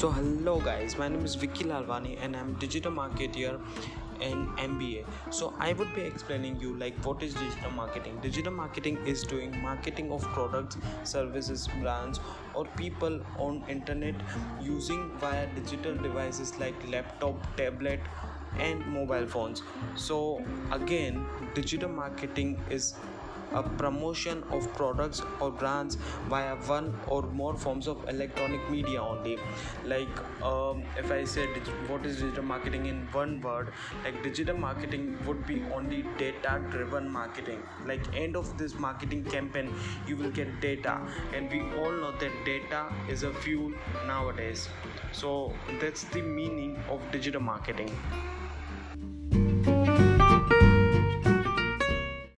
So hello guys, my name is Vicky Lalwani and I'm digital marketer in MBA. So I would be explaining you like what is digital marketing. Digital marketing is doing marketing of products, services, brands or people on internet using via digital devices like laptop, tablet and mobile phones. So again, digital marketing is a promotion of products or brands via one or more forms of electronic media only. Like um, if i said what is digital marketing in one word like digital marketing would be only data driven marketing. Like end of this marketing campaign you will get data. And we all know that data is a fuel nowadays. So that's the meaning of digital marketing